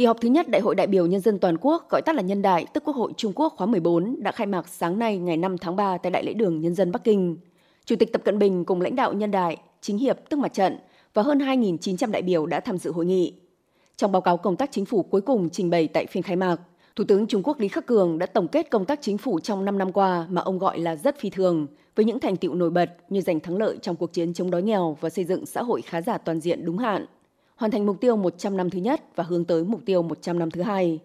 Kỳ họp thứ nhất Đại hội đại biểu Nhân dân toàn quốc, gọi tắt là Nhân đại, tức Quốc hội Trung Quốc khóa 14, đã khai mạc sáng nay ngày 5 tháng 3 tại Đại lễ đường Nhân dân Bắc Kinh. Chủ tịch Tập Cận Bình cùng lãnh đạo Nhân đại, Chính hiệp tức mặt trận và hơn 2.900 đại biểu đã tham dự hội nghị. Trong báo cáo công tác chính phủ cuối cùng trình bày tại phiên khai mạc, Thủ tướng Trung Quốc Lý Khắc Cường đã tổng kết công tác chính phủ trong 5 năm qua mà ông gọi là rất phi thường, với những thành tựu nổi bật như giành thắng lợi trong cuộc chiến chống đói nghèo và xây dựng xã hội khá giả toàn diện đúng hạn hoàn thành mục tiêu 100 năm thứ nhất và hướng tới mục tiêu 100 năm thứ hai.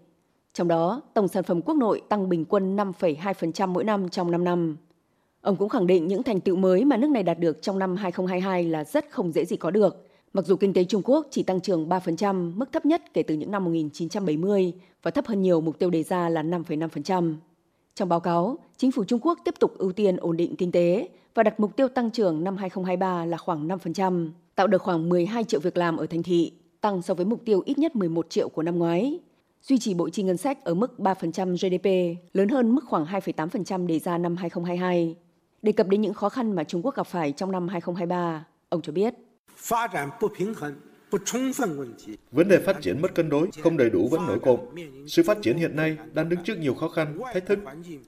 Trong đó, tổng sản phẩm quốc nội tăng bình quân 5,2% mỗi năm trong 5 năm. Ông cũng khẳng định những thành tựu mới mà nước này đạt được trong năm 2022 là rất không dễ gì có được, mặc dù kinh tế Trung Quốc chỉ tăng trưởng 3%, mức thấp nhất kể từ những năm 1970 và thấp hơn nhiều mục tiêu đề ra là 5,5%. Trong báo cáo, chính phủ Trung Quốc tiếp tục ưu tiên ổn định kinh tế và đặt mục tiêu tăng trưởng năm 2023 là khoảng 5% tạo được khoảng 12 triệu việc làm ở thành thị, tăng so với mục tiêu ít nhất 11 triệu của năm ngoái. Duy trì bộ chi ngân sách ở mức 3% GDP, lớn hơn mức khoảng 2,8% đề ra năm 2022. Đề cập đến những khó khăn mà Trung Quốc gặp phải trong năm 2023, ông cho biết. Vấn đề phát triển mất cân đối, không đầy đủ vẫn nổi cộm. Sự phát triển hiện nay đang đứng trước nhiều khó khăn, thách thức.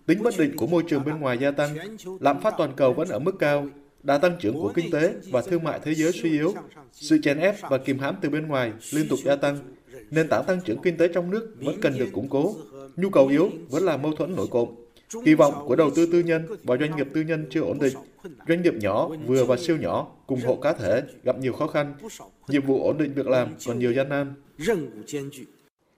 Tính bất định của môi trường bên ngoài gia tăng, lạm phát toàn cầu vẫn ở mức cao, Đà tăng trưởng của kinh tế và thương mại thế giới suy yếu, sự chèn ép và kìm hãm từ bên ngoài liên tục gia tăng, nền tảng tăng trưởng kinh tế trong nước vẫn cần được củng cố. Nhu cầu yếu vẫn là mâu thuẫn nổi cộm. Kỳ vọng của đầu tư tư nhân và doanh nghiệp tư nhân chưa ổn định. Doanh nghiệp nhỏ, vừa và siêu nhỏ cùng hộ cá thể gặp nhiều khó khăn. Nhiệm vụ ổn định việc làm còn nhiều gian nan.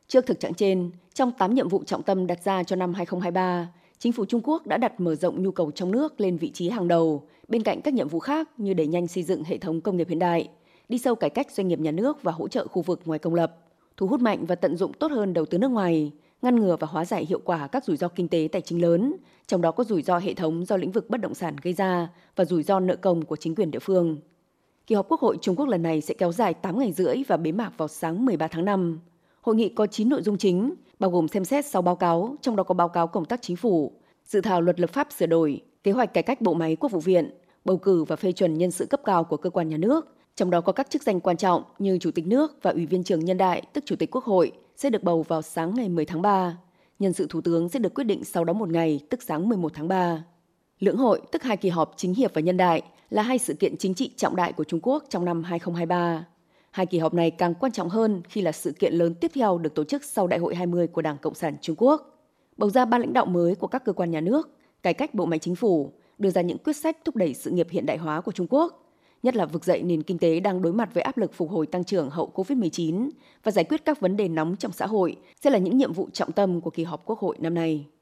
Trước thực trạng trên, trong 8 nhiệm vụ trọng tâm đặt ra cho năm 2023, chính phủ Trung Quốc đã đặt mở rộng nhu cầu trong nước lên vị trí hàng đầu, bên cạnh các nhiệm vụ khác như đẩy nhanh xây dựng hệ thống công nghiệp hiện đại, đi sâu cải cách doanh nghiệp nhà nước và hỗ trợ khu vực ngoài công lập, thu hút mạnh và tận dụng tốt hơn đầu tư nước ngoài, ngăn ngừa và hóa giải hiệu quả các rủi ro kinh tế tài chính lớn, trong đó có rủi ro hệ thống do lĩnh vực bất động sản gây ra và rủi ro nợ công của chính quyền địa phương. Kỳ họp Quốc hội Trung Quốc lần này sẽ kéo dài 8 ngày rưỡi và bế mạc vào sáng 13 tháng 5. Hội nghị có 9 nội dung chính, bao gồm xem xét 6 báo cáo, trong đó có báo cáo công tác chính phủ, dự thảo luật lập pháp sửa đổi, kế hoạch cải cách bộ máy quốc vụ viện, bầu cử và phê chuẩn nhân sự cấp cao của cơ quan nhà nước, trong đó có các chức danh quan trọng như Chủ tịch nước và Ủy viên trưởng nhân đại, tức Chủ tịch Quốc hội, sẽ được bầu vào sáng ngày 10 tháng 3. Nhân sự Thủ tướng sẽ được quyết định sau đó một ngày, tức sáng 11 tháng 3. Lưỡng hội, tức hai kỳ họp chính hiệp và nhân đại, là hai sự kiện chính trị trọng đại của Trung Quốc trong năm 2023. Hai kỳ họp này càng quan trọng hơn khi là sự kiện lớn tiếp theo được tổ chức sau Đại hội 20 của Đảng Cộng sản Trung Quốc. Bầu ra ban lãnh đạo mới của các cơ quan nhà nước, cải cách bộ máy chính phủ, đưa ra những quyết sách thúc đẩy sự nghiệp hiện đại hóa của Trung Quốc, nhất là vực dậy nền kinh tế đang đối mặt với áp lực phục hồi tăng trưởng hậu COVID-19 và giải quyết các vấn đề nóng trong xã hội sẽ là những nhiệm vụ trọng tâm của kỳ họp Quốc hội năm nay.